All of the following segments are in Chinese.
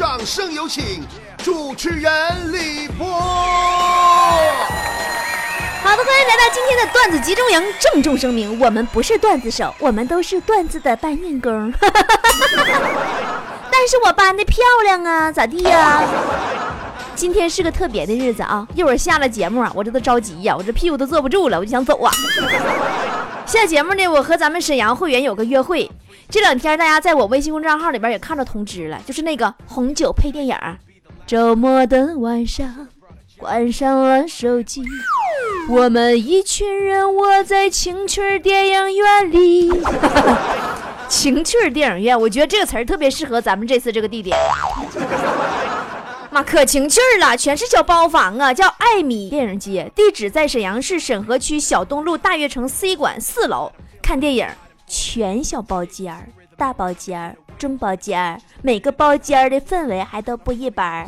掌声有请主持人李波。好的，欢迎来到今天的段子集中营。郑重声明，我们不是段子手，我们都是段子的搬运工。但是我搬的漂亮啊，咋地呀？今天是个特别的日子啊！一会儿下了节目啊，我这都着急呀，我这屁股都坐不住了，我就想走啊。下节目呢，我和咱们沈阳会员有个约会。这两天大家在我微信公众号里边也看到通知了，就是那个红酒配电影。周末的晚上，关上了手机，我们一群人窝在情趣电影院里。情趣电影院，我觉得这个词儿特别适合咱们这次这个地点。可情趣了，全是小包房啊，叫艾米电影街，地址在沈阳市沈河区小东路大悦城 C 馆四楼。看电影，全小包间儿、大包间儿、中包间儿，每个包间儿的氛围还都不一般，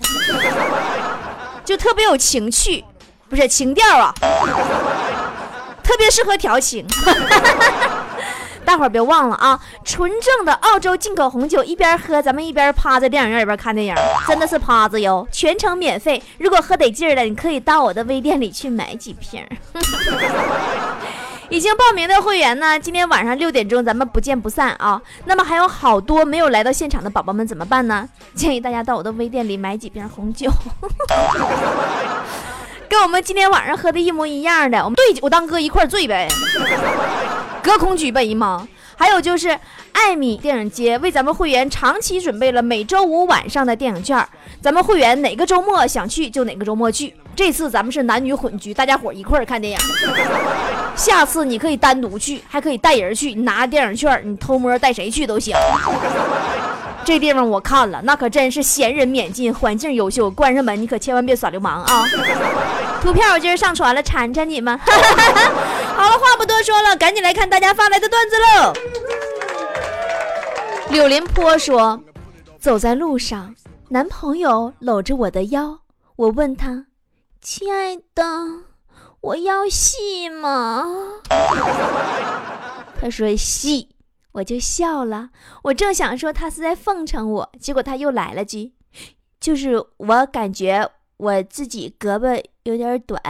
就特别有情趣，不是情调啊，特别适合调情。大伙儿别忘了啊！纯正的澳洲进口红酒，一边喝咱们一边趴在电影院里边看电影，真的是趴着哟，全程免费。如果喝得劲儿了，你可以到我的微店里去买几瓶。已经报名的会员呢，今天晚上六点钟咱们不见不散啊！那么还有好多没有来到现场的宝宝们怎么办呢？建议大家到我的微店里买几瓶红酒，跟我们今天晚上喝的一模一样的，我们对酒当歌一块醉呗。隔空举杯吗？还有就是艾米电影街为咱们会员长期准备了每周五晚上的电影券，咱们会员哪个周末想去就哪个周末去。这次咱们是男女混居，大家伙一块儿看电影。下次你可以单独去，还可以带人去，你拿电影券，你偷摸带谁去都行。这地方我看了，那可真是闲人免进，环境优秀。关上门，你可千万别耍流氓啊！图片我今儿上传了，馋馋你们。好了，话不多说了，赶紧来看大家发来的段子喽。柳林坡说：“走在路上，男朋友搂着我的腰，我问他：‘亲爱的，我腰细吗？’他说：‘戏。’我就笑了。我正想说他是在奉承我，结果他又来了句：‘就是我感觉我自己胳膊有点短。’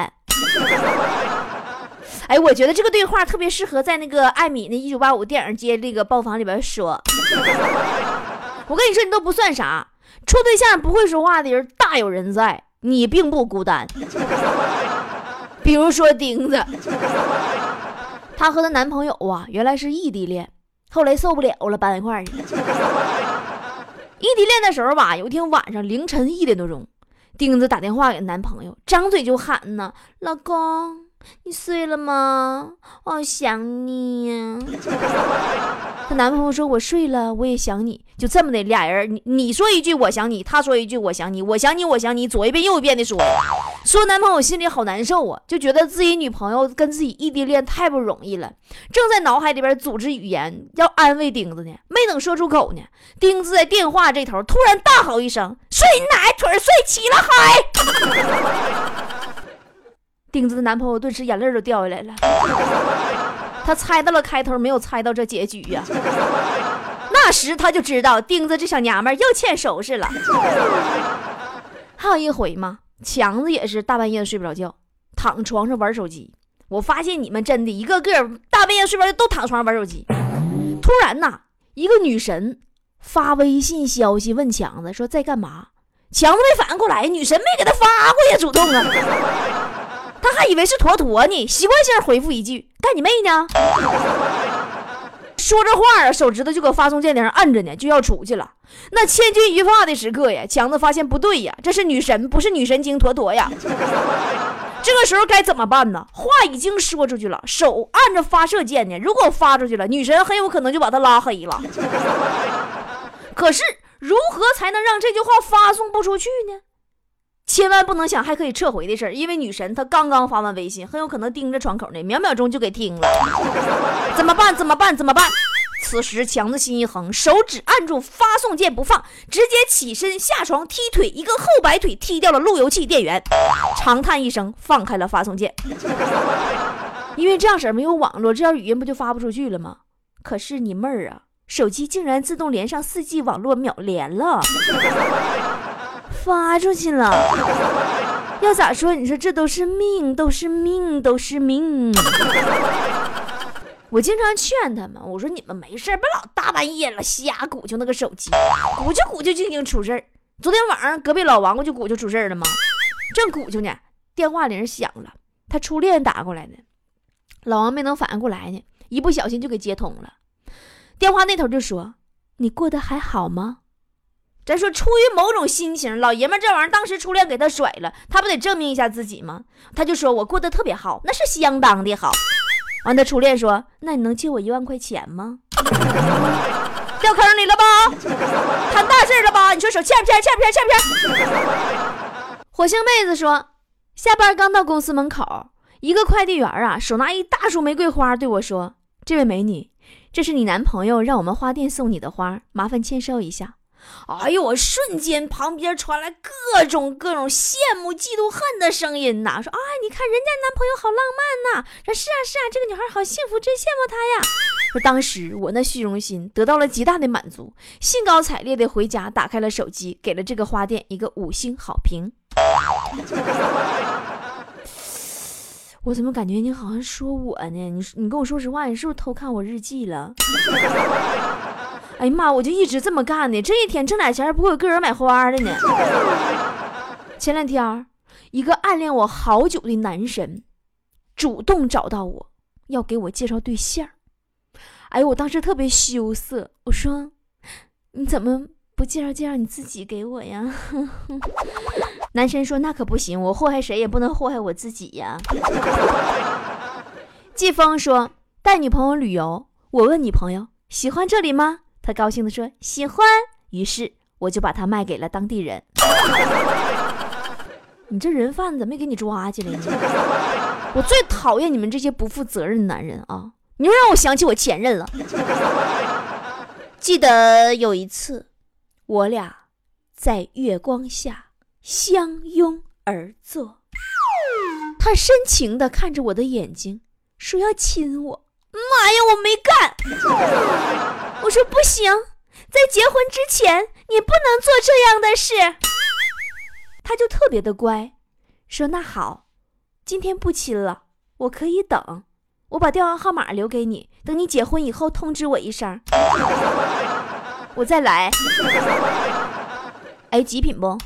哎，我觉得这个对话特别适合在那个艾米那一九八五电影街那个包房里边说。我跟你说，你都不算啥，处对象不会说话的人大有人在，你并不孤单。比如说钉子，她和她男朋友啊，原来是异地恋。后来受不了了，搬一块儿去。异地恋的时候吧，有一天晚上凌晨一点多钟，钉子打电话给男朋友，张嘴就喊呢：“老公。”你睡了吗？我好想你呀。她男朋友说：“我睡了，我也想你。”就这么的，俩人你你说一句我想你，他说一句我想你，我想你我想你，左一遍右一遍的说，说男朋友心里好难受啊，就觉得自己女朋友跟自己异地恋太不容易了，正在脑海里边组织语言要安慰钉子呢，没等说出口呢，钉子在电话这头突然大吼一声：“睡你奶腿睡起了嗨！” 钉子的男朋友顿时眼泪都掉下来了，他猜到了开头，没有猜到这结局呀。那时他就知道钉子这小娘们又欠收拾了。还有一回嘛，强子也是大半夜睡不着觉，躺床上玩手机。我发现你们真的一个个大半夜睡不着都躺床上玩手机。突然呐，一个女神发微信消息问强子说在干嘛，强子没反应过来，女神没给他发过呀，主动啊。他还以为是坨坨呢，习惯性回复一句：“干你妹呢！”说着话啊，手指头就搁发送键顶上按着呢，就要出去了。那千钧一发的时刻呀，强子发现不对呀，这是女神，不是女神经坨坨呀。这个时候该怎么办呢？话已经说出去了，手按着发射键呢。如果发出去了，女神很有可能就把他拉黑了。可是如何才能让这句话发送不出去呢？千万不能想还可以撤回的事儿，因为女神她刚刚发完微信，很有可能盯着窗口呢，秒秒钟就给听了。怎么办？怎么办？怎么办？此时强子心一横，手指按住发送键不放，直接起身下床踢腿，一个后摆腿踢掉了路由器电源，长叹一声，放开了发送键。因为这样式儿没有网络，这样语音不就发不出去了吗？可是你妹儿啊，手机竟然自动连上 4G 网络，秒连了。发出去了。要咋说？你说这都是命，都是命，都是命。我经常劝他们，我说你们没事别老大半夜了瞎鼓秋那个手机，鼓秋鼓秋就已经出事儿。昨天晚上隔壁老王不就鼓秋出事儿了吗？正鼓秋呢，电话铃响了，他初恋打过来的。老王没能反应过来呢，一不小心就给接通了。电话那头就说：“你过得还好吗？”咱说出于某种心情，老爷们这玩意儿当时初恋给他甩了，他不得证明一下自己吗？他就说：“我过得特别好，那是相当的好。”完，他初恋说：“那你能借我一万块钱吗？”掉坑里了吧？摊大事了吧？你说手欠不欠？欠不欠？欠不欠？火星妹子说：“下班刚到公司门口，一个快递员啊，手拿一大束玫瑰花对我说：‘这位美女，这是你男朋友让我们花店送你的花，麻烦签收一下。’”哎呦！我瞬间旁边传来各种各种羡慕、嫉妒、恨的声音呐！说：“哎，你看人家男朋友好浪漫呐！”说：“是啊，是啊，这个女孩好幸福，真羡慕她呀！”说当时我那虚荣心得到了极大的满足，兴高采烈的回家，打开了手机，给了这个花店一个五星好评。我怎么感觉你好像说我呢？你你跟我说实话，你是不是偷看我日记了？哎呀妈！我就一直这么干的，这一天挣点钱不会我个人买花的呢。前两天，一个暗恋我好久的男神主动找到我，要给我介绍对象。哎，我当时特别羞涩，我说：“你怎么不介绍介绍你自己给我呀？” 男神说：“那可不行，我祸害谁也不能祸害我自己呀。”季风说：“带女朋友旅游，我问女朋友喜欢这里吗？”他高兴地说：“喜欢。”于是我就把它卖给了当地人。你这人贩子没给你抓起来呢？我最讨厌你们这些不负责任的男人啊！你又让我想起我前任了。记得有一次，我俩在月光下相拥而坐，他深情地看着我的眼睛，说要亲我。妈呀，我没干！我说不行，在结婚之前你不能做这样的事。他就特别的乖，说那好，今天不亲了，我可以等，我把电话号码留给你，等你结婚以后通知我一声，我再来。哎，极品不？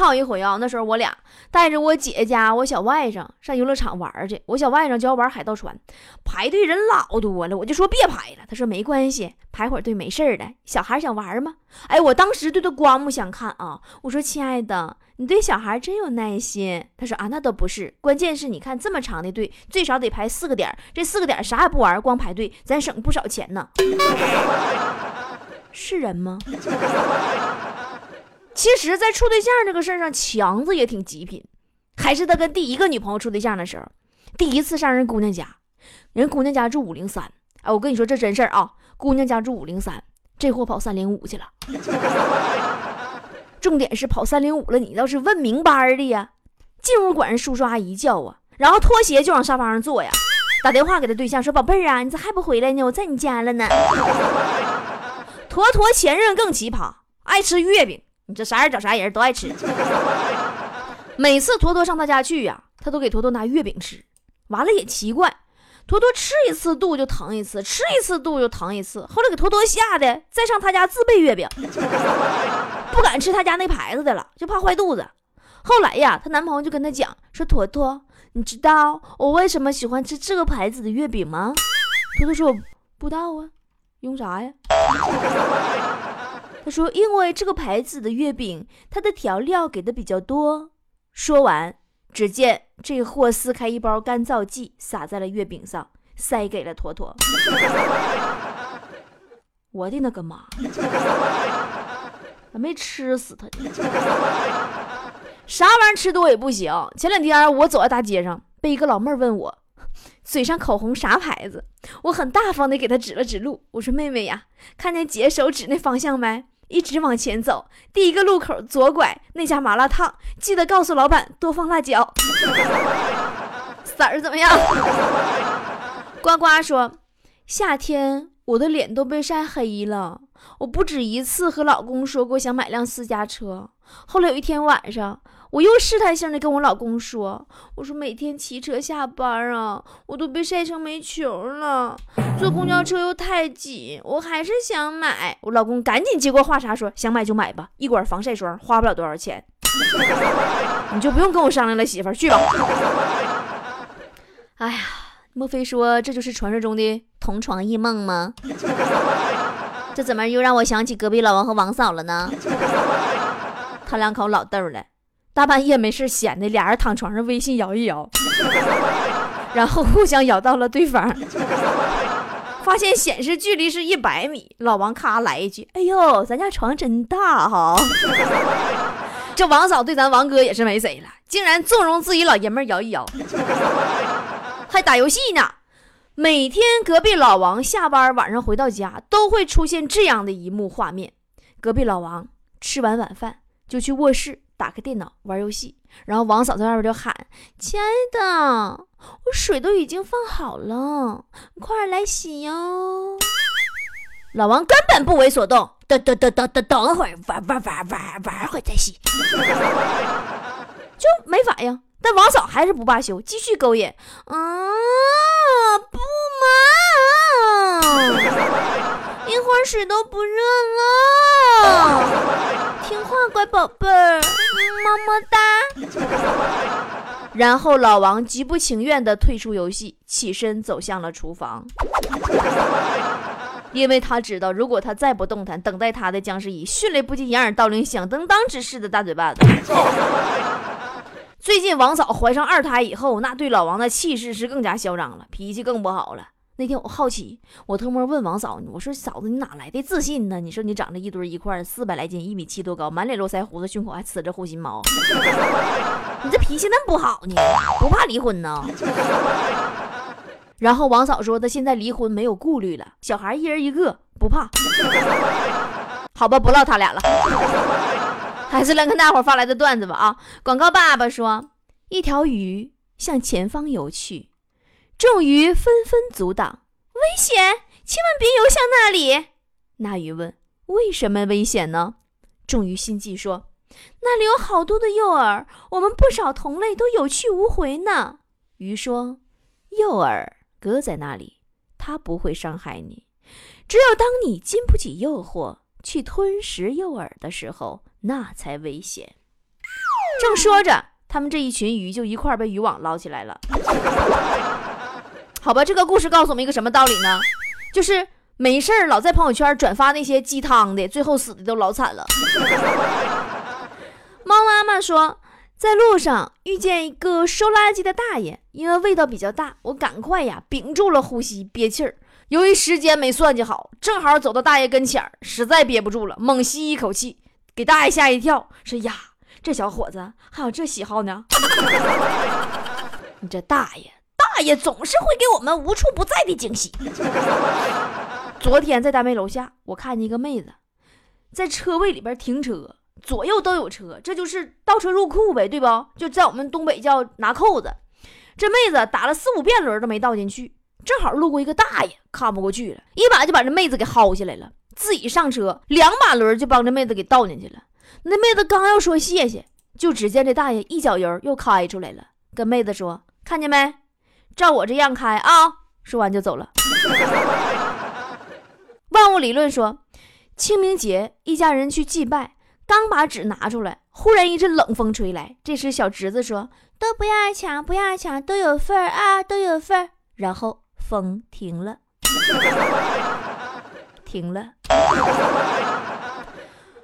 还有一回啊，那时候我俩带着我姐家我小外甥上游乐场玩去。我小外甥就要玩海盗船，排队人老多了，我就说别排了。他说没关系，排会儿队没事的。小孩想玩吗？哎，我当时对他刮目相看啊！我说亲爱的，你对小孩真有耐心。他说啊，那倒不是，关键是你看这么长的队，最少得排四个点，这四个点啥也不玩，光排队，咱省不少钱呢。是人吗？其实，在处对象这个事儿上，强子也挺极品。还是他跟第一个女朋友处对象的时候，第一次上人姑娘家，人姑娘家住五零三。哎，我跟你说这真事儿啊，姑娘家住五零三，这货跑三零五去了。重点是跑三零五了，你倒是问明白的呀。进屋管人叔叔阿姨叫啊，然后脱鞋就往沙发上坐呀。打电话给他对象说：“宝贝儿啊，你咋还不回来呢？我在你家了呢。”坨坨前任更奇葩，爱吃月饼。你这啥人找啥人，都爱吃。每次坨坨上他家去呀，他都给坨坨拿月饼吃。完了也奇怪，坨坨吃一次肚就疼一次，吃一次肚就疼一次。后来给坨坨吓得再上他家自备月饼，不敢吃他家那牌子的了，就怕坏肚子。后来呀，她男朋友就跟她讲说：“坨坨，你知道我为什么喜欢吃这个牌子的月饼吗？”坨坨说：“不知道啊，用啥呀？”他说：“因为这个牌子的月饼，它的调料给的比较多。”说完，只见这货撕开一包干燥剂，撒在了月饼上，塞给了坨坨。我的那个妈！还没吃死他！啥玩意儿吃多也不行。前两天我走在大街上，被一个老妹儿问我嘴上口红啥牌子，我很大方的给她指了指路，我说：“妹妹呀，看见姐手指那方向没？”一直往前走，第一个路口左拐，那家麻辣烫，记得告诉老板多放辣椒。色儿怎么样？呱呱说：夏天我的脸都被晒黑了，我不止一次和老公说过想买辆私家车。后来有一天晚上，我又试探性的跟我老公说：“我说每天骑车下班啊，我都被晒成煤球了，坐公交车又太挤，我还是想买。”我老公赶紧接过话茬说：“想买就买吧，一管防晒霜花不了多少钱，你就不用跟我商量了，媳妇儿去吧。”哎呀，莫非说这就是传说中的同床异梦吗？这怎么又让我想起隔壁老王和王嫂了呢？他两口老逗了，大半夜没事闲的，俩人躺床上微信摇一摇，然后互相摇到了对方，发现显示距离是一百米。老王咔来一句：“哎呦，咱家床真大哈！”这王嫂对咱王哥也是没谁了，竟然纵容自己老爷们摇一摇，还打游戏呢。每天隔壁老王下班晚上回到家，都会出现这样的一幕画面：隔壁老王吃完晚饭。就去卧室打开电脑玩游戏，然后王嫂在外边就喊：“亲爱的，我水都已经放好了，快来洗哟。”老王根本不为所动，等等等等等等会玩玩玩玩玩会再洗，就没反应。但王嫂还是不罢休，继续勾引：“啊，不嘛，一会儿水都不热了。”听话，乖宝贝儿，么么哒。然后老王极不情愿地退出游戏，起身走向了厨房，因为他知道，如果他再不动弹，等待他的将是以迅雷不及掩耳盗铃、响当当之势的大嘴巴子。最近王嫂怀上二胎以后，那对老王的气势是更加嚣张了，脾气更不好了。那天我好奇，我偷摸问王嫂：“我说嫂子，你哪来的自信呢？你说你长得一堆一块，四百来斤，一米七多高，满脸络腮胡子，胸口还呲着护心毛，你这脾气那么不好呢？不怕离婚呢？” 然后王嫂说：“她现在离婚没有顾虑了，小孩一人一个，不怕。”好吧，不唠他俩了，还是来看大伙发来的段子吧啊！广告爸爸说：“一条鱼向前方游去。”众鱼纷纷阻挡，危险！千万别游向那里。那鱼问：“为什么危险呢？”众鱼心悸说：“那里有好多的诱饵，我们不少同类都有去无回呢。”鱼说：“诱饵搁在那里，它不会伤害你。只有当你经不起诱惑去吞食诱饵的时候，那才危险。”正说着，他们这一群鱼就一块被渔网捞起来了。好吧，这个故事告诉我们一个什么道理呢？就是没事儿老在朋友圈转发那些鸡汤的，最后死的都老惨了。猫妈妈说，在路上遇见一个收垃圾的大爷，因为味道比较大，我赶快呀屏住了呼吸，憋气儿。由于时间没算计好，正好走到大爷跟前儿，实在憋不住了，猛吸一口气，给大爷吓一跳，说呀，这小伙子还有这喜好呢？你这大爷！大爷总是会给我们无处不在的惊喜。昨天在单位楼下，我看见一个妹子在车位里边停车，左右都有车，这就是倒车入库呗，对不？就在我们东北叫拿扣子。这妹子打了四五遍轮都没倒进去，正好路过一个大爷，看不过去了，一把就把这妹子给薅下来了，自己上车，两把轮就帮这妹子给倒进去了。那妹子刚要说谢谢，就只见这大爷一脚油又开出来了，跟妹子说：“看见没？”照我这样开啊！说完就走了。万物理论说，清明节一家人去祭拜，刚把纸拿出来，忽然一阵冷风吹来。这时小侄子说：“都不要抢，不要抢，都有份儿啊，都有份儿。”然后风停了，停了。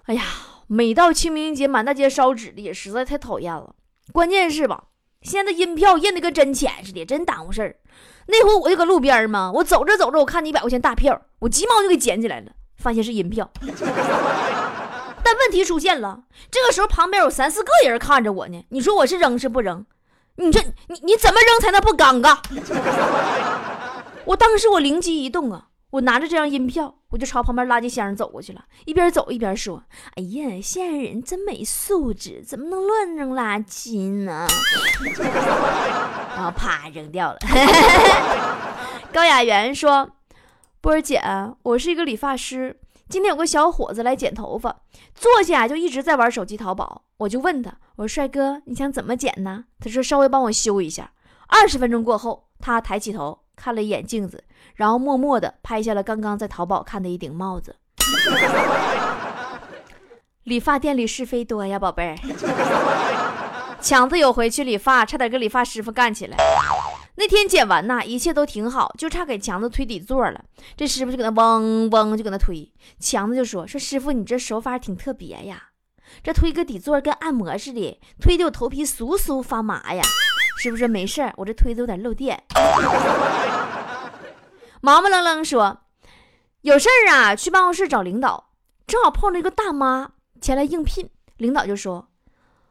哎呀，每到清明节满大街烧纸的也实在太讨厌了。关键是吧？现在印票印的跟真钱似的，真耽误事儿。那回我就搁路边嘛，我走着走着，我看见一百块钱大票，我急忙就给捡起来了，发现是银票。但问题出现了，这个时候旁边有三四个人看着我呢。你说我是扔是不扔？你这你你怎么扔才能不尴尬？我当时我灵机一动啊。我拿着这张银票，我就朝旁边垃圾箱走过去了，一边走一边说：“哎呀，现在人真没素质，怎么能乱扔垃圾呢？”然后啪扔掉了。高雅媛说：“波儿姐，我是一个理发师，今天有个小伙子来剪头发，坐下就一直在玩手机淘宝。我就问他，我说帅哥，你想怎么剪呢？他说稍微帮我修一下。二十分钟过后，他抬起头看了一眼镜子，然后默默地拍下了刚刚在淘宝看的一顶帽子。理发店里是非多呀，宝贝儿。强子有回去理发，差点跟理发师傅干起来。那天剪完呐，一切都挺好，就差给强子推底座了。这师傅就搁那嗡嗡就搁那推，强子就说：“说师傅，你这手法挺特别呀，这推个底座跟按摩似的，推的我头皮酥酥发麻呀。”是不是：“没事儿我这推子有点漏电。”毛毛愣愣说：“有事儿啊，去办公室找领导，正好碰着一个大妈前来应聘。领导就说：‘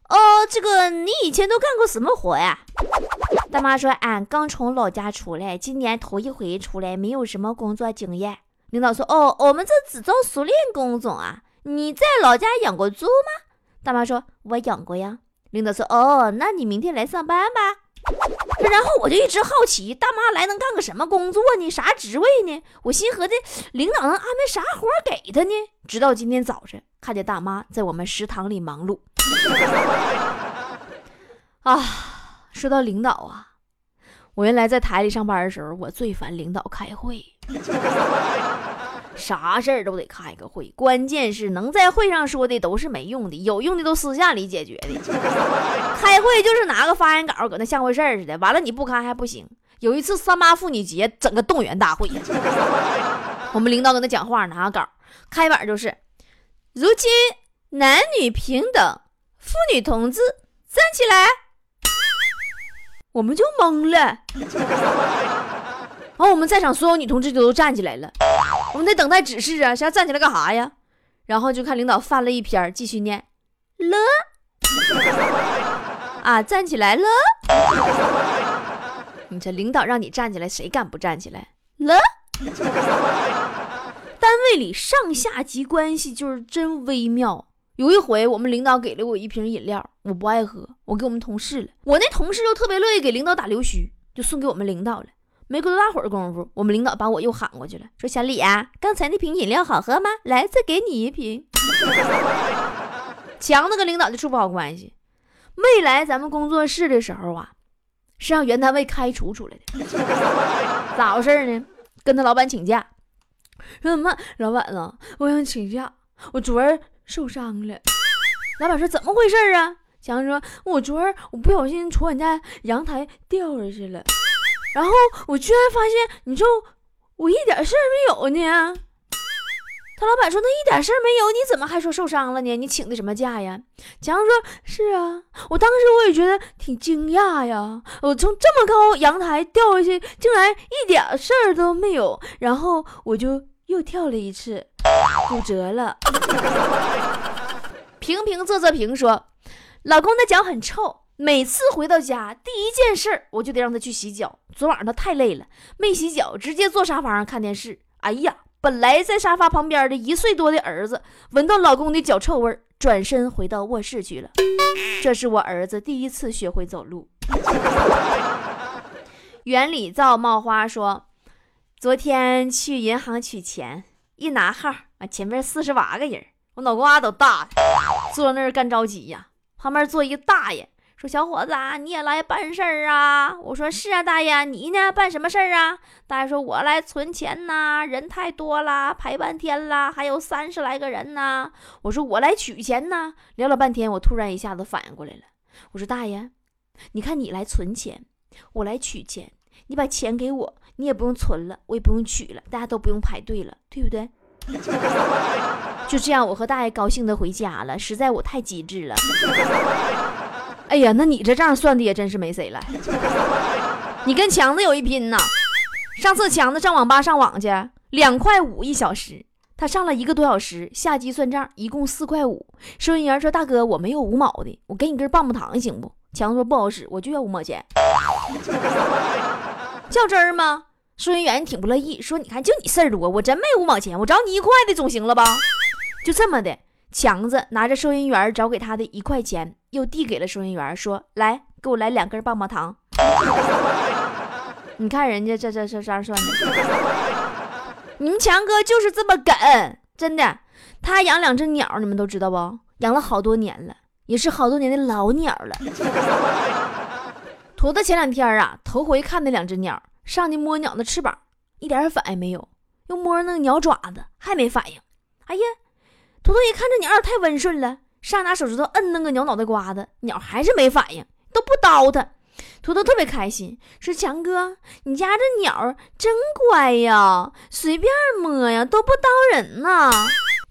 哦，这个你以前都干过什么活呀？’”大妈说：“俺刚从老家出来，今年头一回出来，没有什么工作经验。”领导说：“哦，我们这只招熟练工种啊。你在老家养过猪吗？”大妈说：“我养过呀。”领导说：“哦，那你明天来上班吧。”然后我就一直好奇，大妈来能干个什么工作呢？啥职位呢？我心合计，领导能安排啥活给他呢？直到今天早晨，看见大妈在我们食堂里忙碌。啊！说到领导啊，我原来在台里上班的时候，我最烦领导开会，啥事儿都得开个会，关键是能在会上说的都是没用的，有用的都私下里解决的。开会就是拿个发言稿搁那像回事似的，完了你不开还不行。有一次三八妇女节，整个动员大会，我们领导搁那讲话，拿个稿，开板就是：如今男女平等，妇女同志站起来。我们就懵了，然后我们在场所有女同志就都站起来了，我们得等待指示啊，谁要站起来干啥呀？然后就看领导翻了一篇，继续念了，啊，站起来了。你这领导让你站起来，谁敢不站起来了？单位里上下级关系就是真微妙。有一回，我们领导给了我一瓶饮料，我不爱喝，我给我们同事了。我那同事又特别乐意给领导打溜须，就送给我们领导了。没过多大会儿功夫，我们领导把我又喊过去了，说：“小李啊，刚才那瓶饮料好喝吗？来，再给你一瓶。”强子跟领导就处不好关系。没来咱们工作室的时候啊，是让原单位开除出来的。咋回事呢？跟他老板请假，说什么？老板啊，我想请假，我昨儿。受伤了，老板说怎么回事啊？强子说：“我昨儿我不小心从俺家阳台掉下去了，然后我居然发现，你说我一点事儿没有呢。”他老板说：“那一点事儿没有，你怎么还说受伤了呢？你请的什么假呀？”强子说：“是啊，我当时我也觉得挺惊讶呀，我从这么高阳台掉下去，竟然一点事儿都没有，然后我就又跳了一次。”骨折了。平平仄仄平说：“老公的脚很臭，每次回到家第一件事我就得让他去洗脚。昨晚上他太累了，没洗脚，直接坐沙发上看电视。哎呀，本来在沙发旁边的一岁多的儿子，闻到老公的脚臭味，转身回到卧室去了。这是我儿子第一次学会走路。”园里造冒花说：“昨天去银行取钱。”一拿号啊，前面四十八个人，我脑瓜都大了，坐那儿干着急呀。旁边坐一个大爷，说：“小伙子，你也来办事儿啊？”我说：“是啊，大爷，你呢？办什么事儿啊？”大爷说：“我来存钱呐，人太多了，排半天了，还有三十来个人呢。”我说：“我来取钱呢。”聊了半天，我突然一下子反应过来了，我说：“大爷，你看你来存钱，我来取钱，你把钱给我。”你也不用存了，我也不用取了，大家都不用排队了，对不对？就这样，我和大爷高兴的回家了。实在我太机智了。哎呀，那你这账算的也真是没谁了。你跟强子有一拼呐。上次强子上网吧上网去，两块五一小时，他上了一个多小时，下机算账一共四块五。收银员说：“大哥，我没有五毛的，我给你根棒棒糖行不？”强子说：“不好使，我就要五毛钱。” 较真儿吗？收银员挺不乐意，说：“你看，就你事儿多，我真没五毛钱，我找你一块的总行了吧？”就这么的，强子拿着收银员找给他的一块钱，又递给了收银员，说：“来，给我来两根棒棒糖。”你看人家这这这这算的，你们强哥就是这么梗，真的。他养两只鸟，你们都知道不？养了好多年了，也是好多年的老鸟了。坨坨前两天啊，头回看那两只鸟，上去摸鸟的翅膀，一点反应没有；又摸那个鸟爪子，还没反应。哎呀，坨坨一看这鸟太温顺了，上拿手指头摁那个鸟脑袋瓜子，鸟还是没反应，都不叨它。坨坨特别开心，说：“强哥，你家这鸟真乖呀，随便摸呀，都不叨人呐。”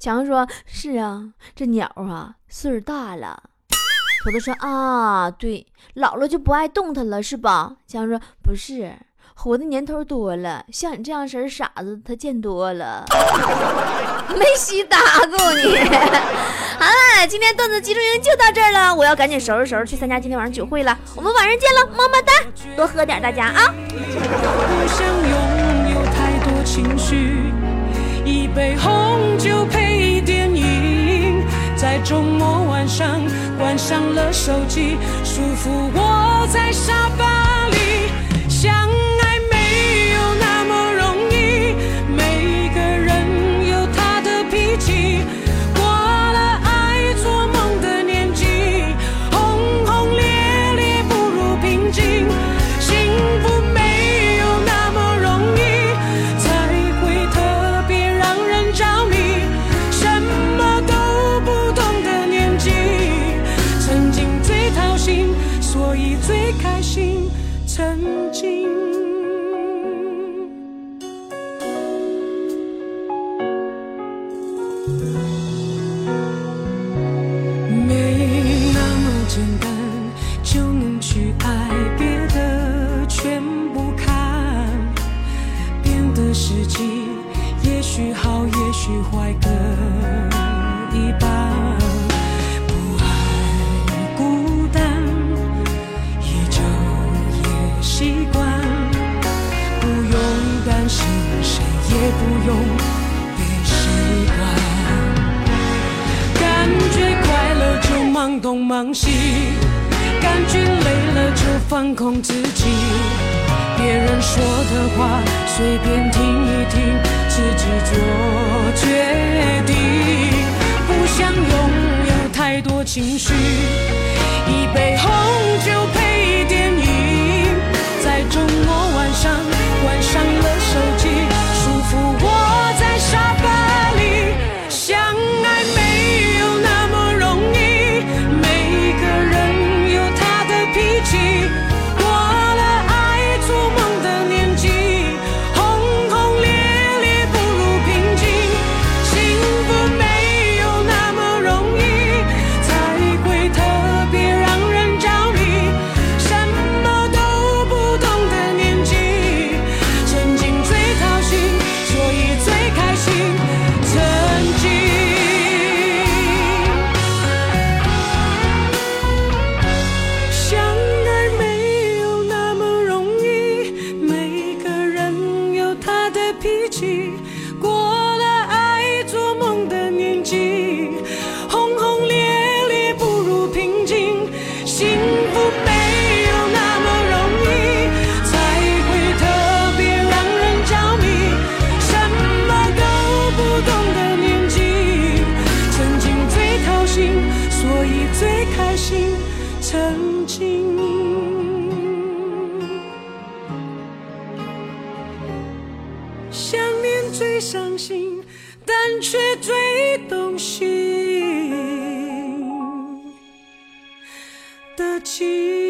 强说：“是啊，这鸟啊岁数大了。”坨坨说：“啊，对，老了就不爱动弹了，是吧？”强说：“不是。”活的年头多了，像你这样式傻子他见多了，没稀搭过你。好了，今天段子集中营就到这儿了，我要赶紧收拾收拾去参加今天晚上酒会了。我们晚上见了，么么哒，多喝点大家啊。一杯红酒配电影，在周末晚上关上了手机，舒服窝在沙发里想。被习惯，感觉快乐就忙东忙西，感觉累了就放空自己，别人说的话随便听一听，自己做决定。不想拥有太多情绪，一杯红酒配电影，在周末晚上关上所以最开心曾经。想念最伤心但却最动心的情。